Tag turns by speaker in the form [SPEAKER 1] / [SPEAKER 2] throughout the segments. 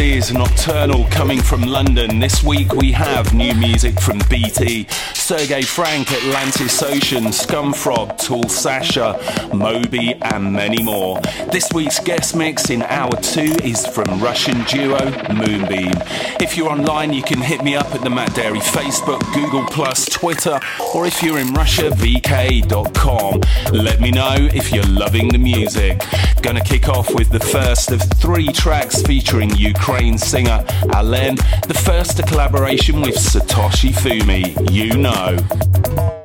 [SPEAKER 1] Is Nocturnal coming from London. This week we have new music from BT, Sergey Frank, Atlantis Ocean, Scumfrog, Tool Sasha, Moby, and many more. This week's guest mix in hour two is from Russian duo Moonbeam. If you're online, you can hit me up at the Matt Darey Facebook, Google Plus, Twitter, or if you're in Russia, vk.com. Let me know if you're loving the music. Gonna kick off with the first of three tracks featuring Ukraine singer Alen, the first a collaboration with Satoshi Fumi. You know.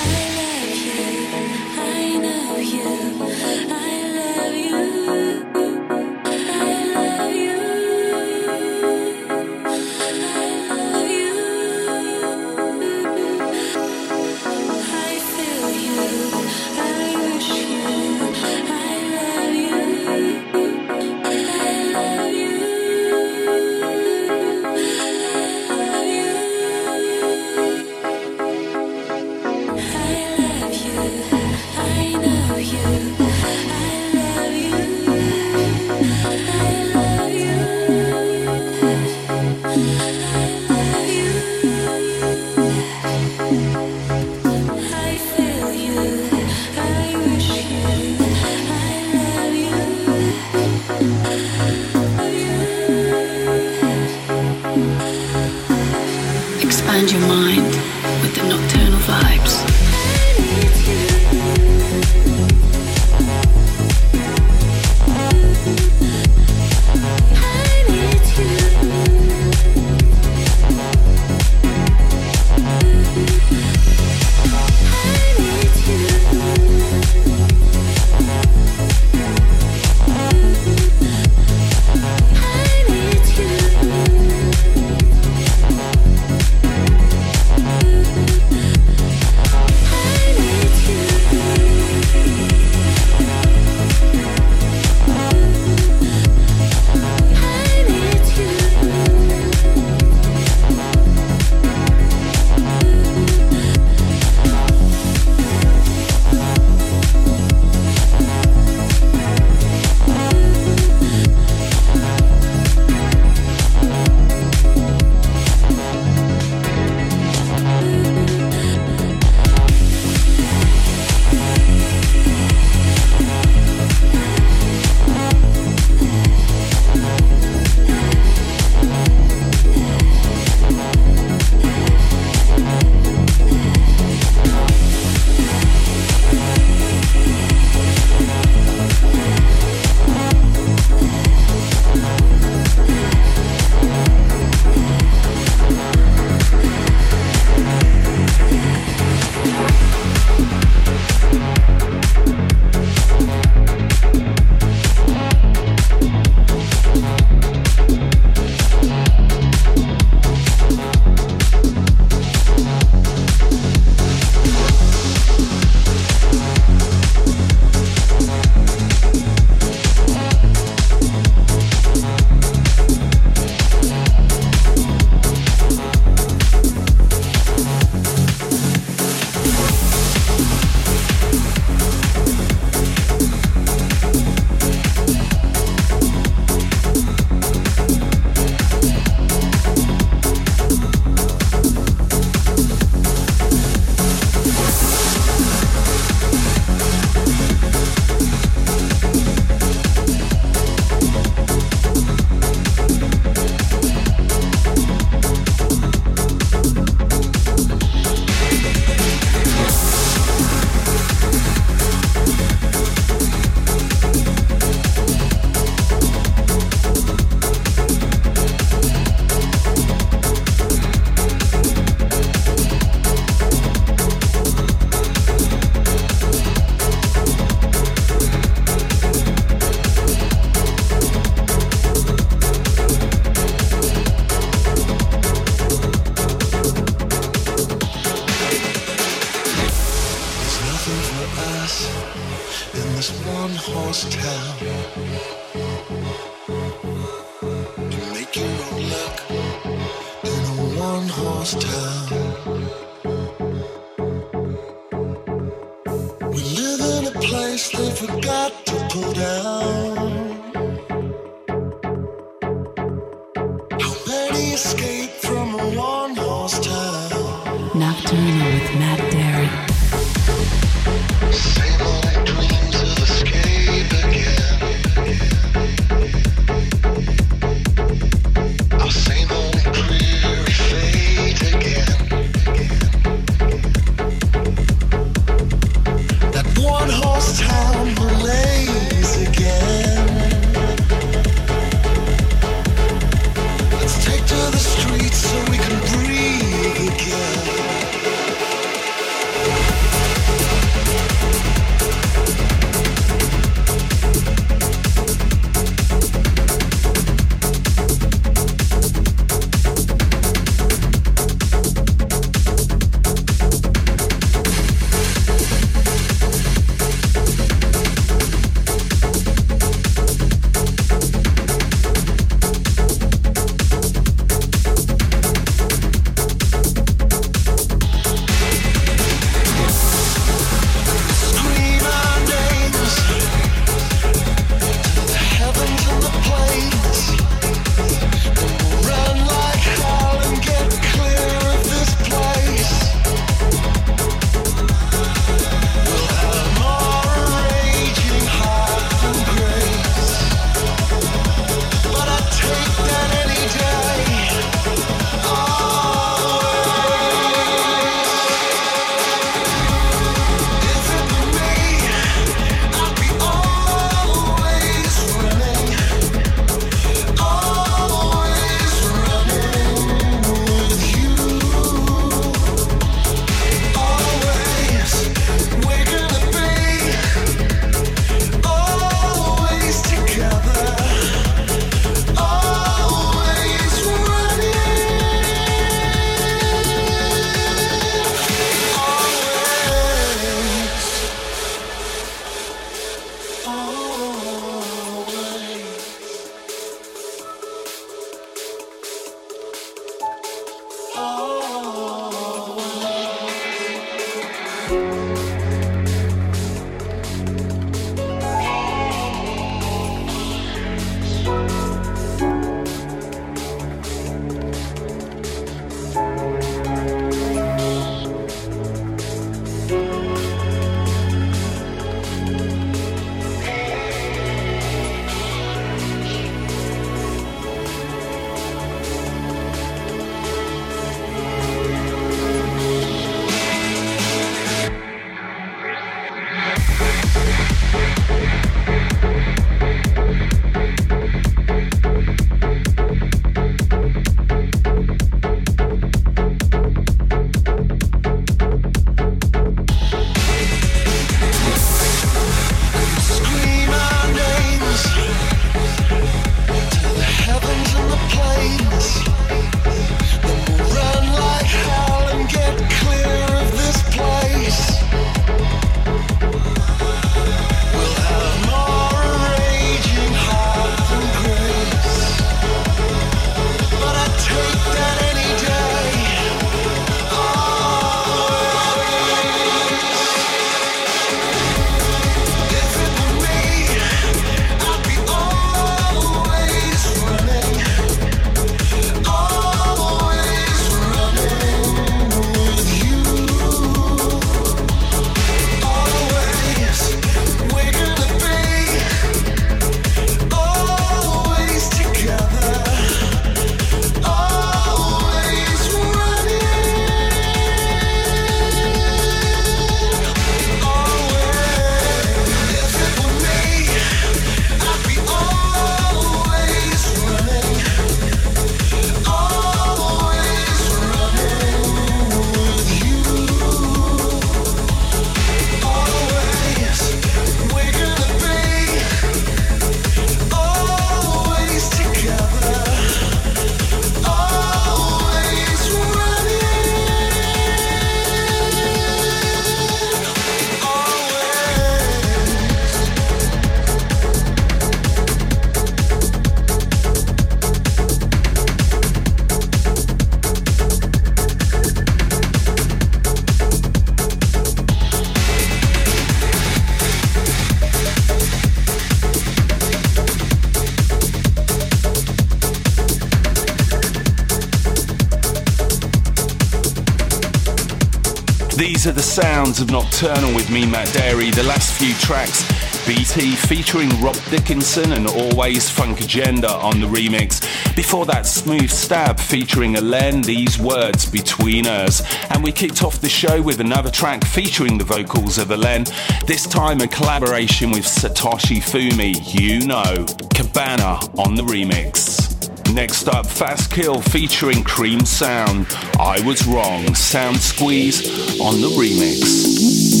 [SPEAKER 1] These are the sounds of Nocturnal with me, Matt Darey. The last few tracks, BT featuring Rob Dickinson and Always Funk Agenda on the remix. Before that, Smooth Stab featuring Alen, These Words Between Us. And we kicked off the show with another track featuring the vocals of Alen, this time a collaboration with Satoshi Fumi, you know, Cabana on the remix. Next up, Fast Kill featuring Cream Sound. I was wrong. Sound Squeeze on the remix.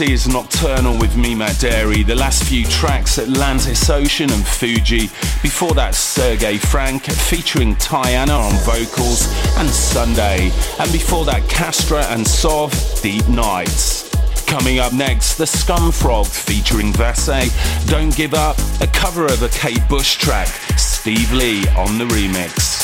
[SPEAKER 1] Is Nocturnal with me, Matt Darey. The last few tracks, Atlantis Ocean and Fuji. Before that, Sergey Frank featuring Tayana on vocals and Sunday. And before that, Castra and Sov, Deep Nights. Coming up next, the Scum Scumfrog featuring Vasse, Don't Give Up, a cover of a Kate Bush track, Steve Lee on the remix.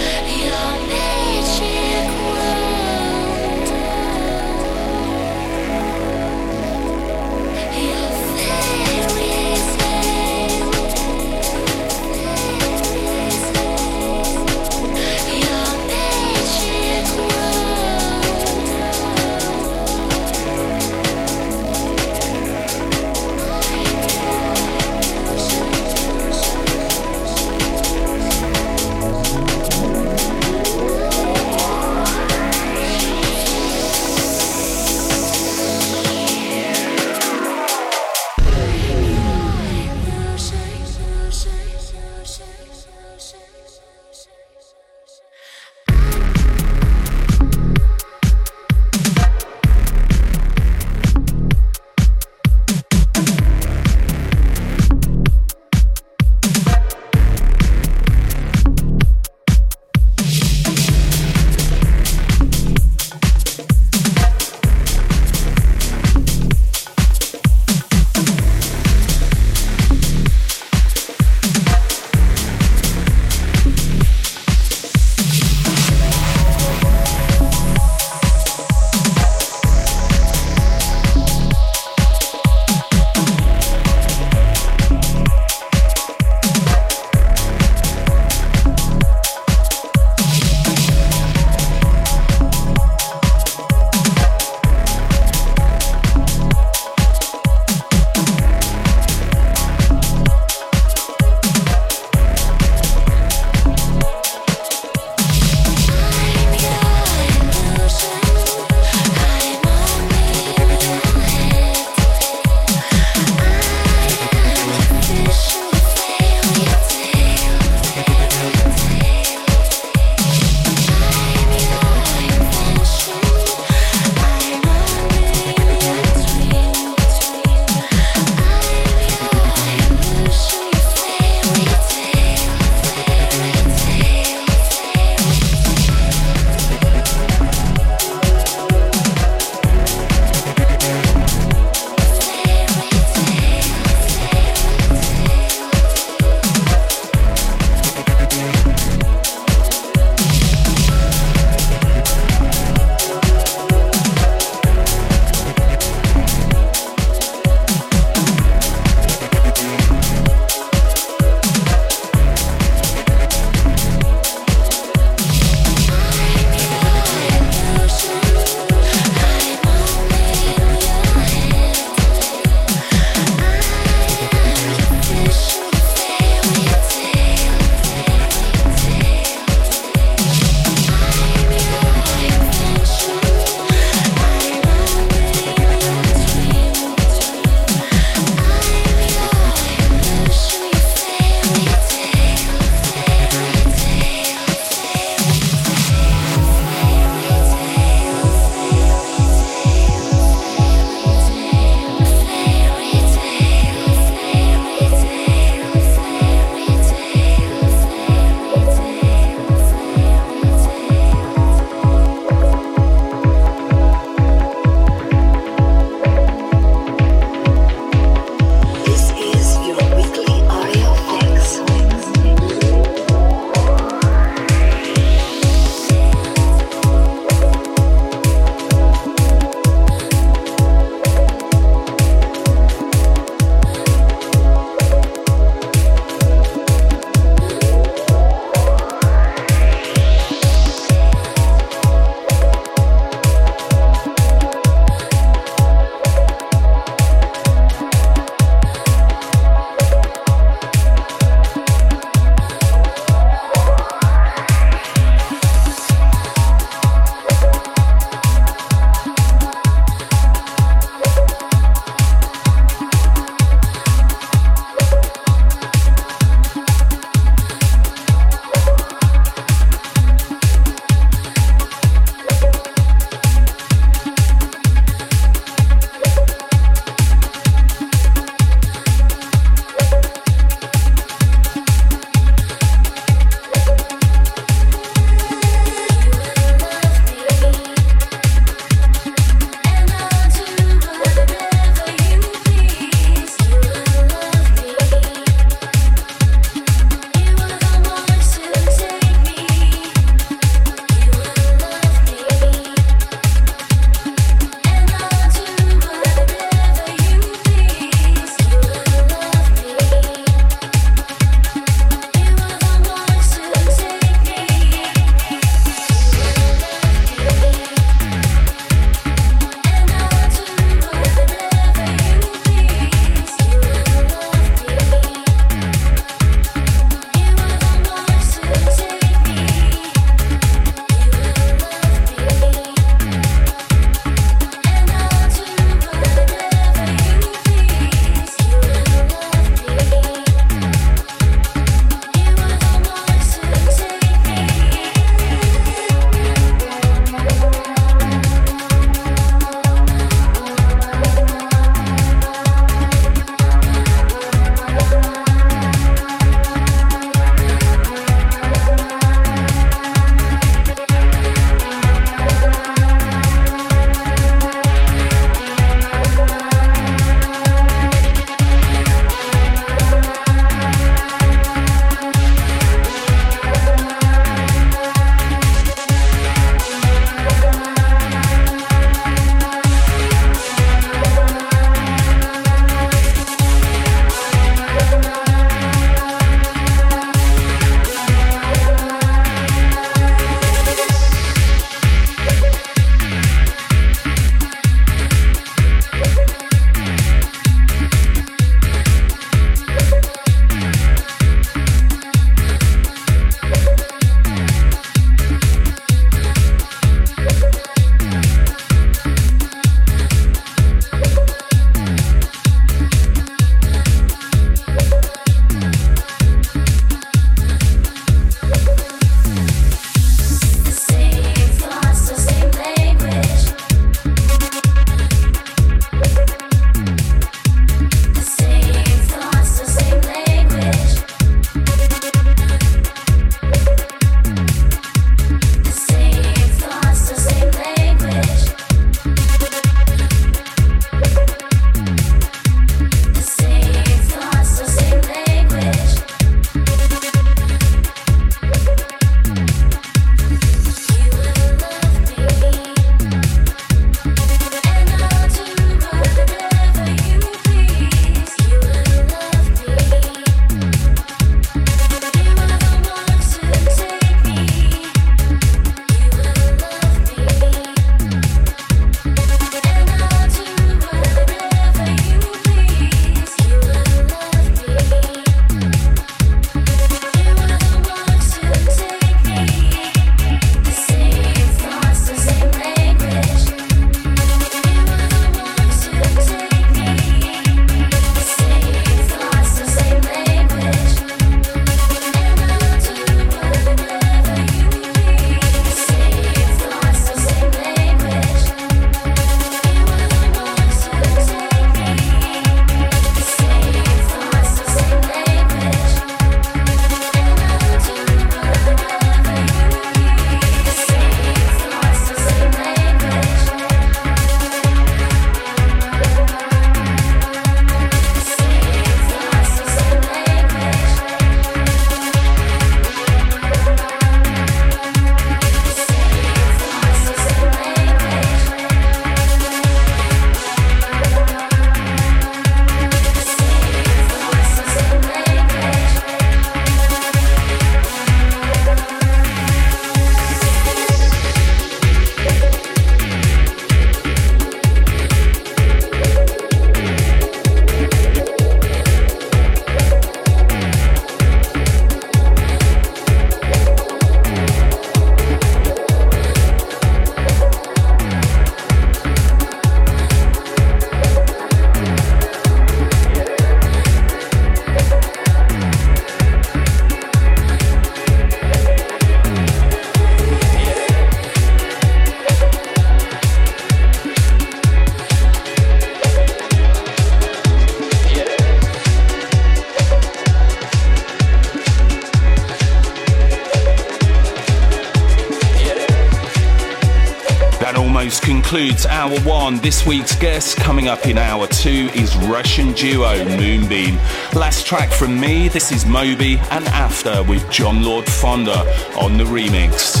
[SPEAKER 1] Concludes hour one. This week's guest coming up in hour two is Russian duo Moonbeam. Last track from me, this is Moby and After with John Lord Fonda on the remix.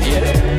[SPEAKER 1] Yeah.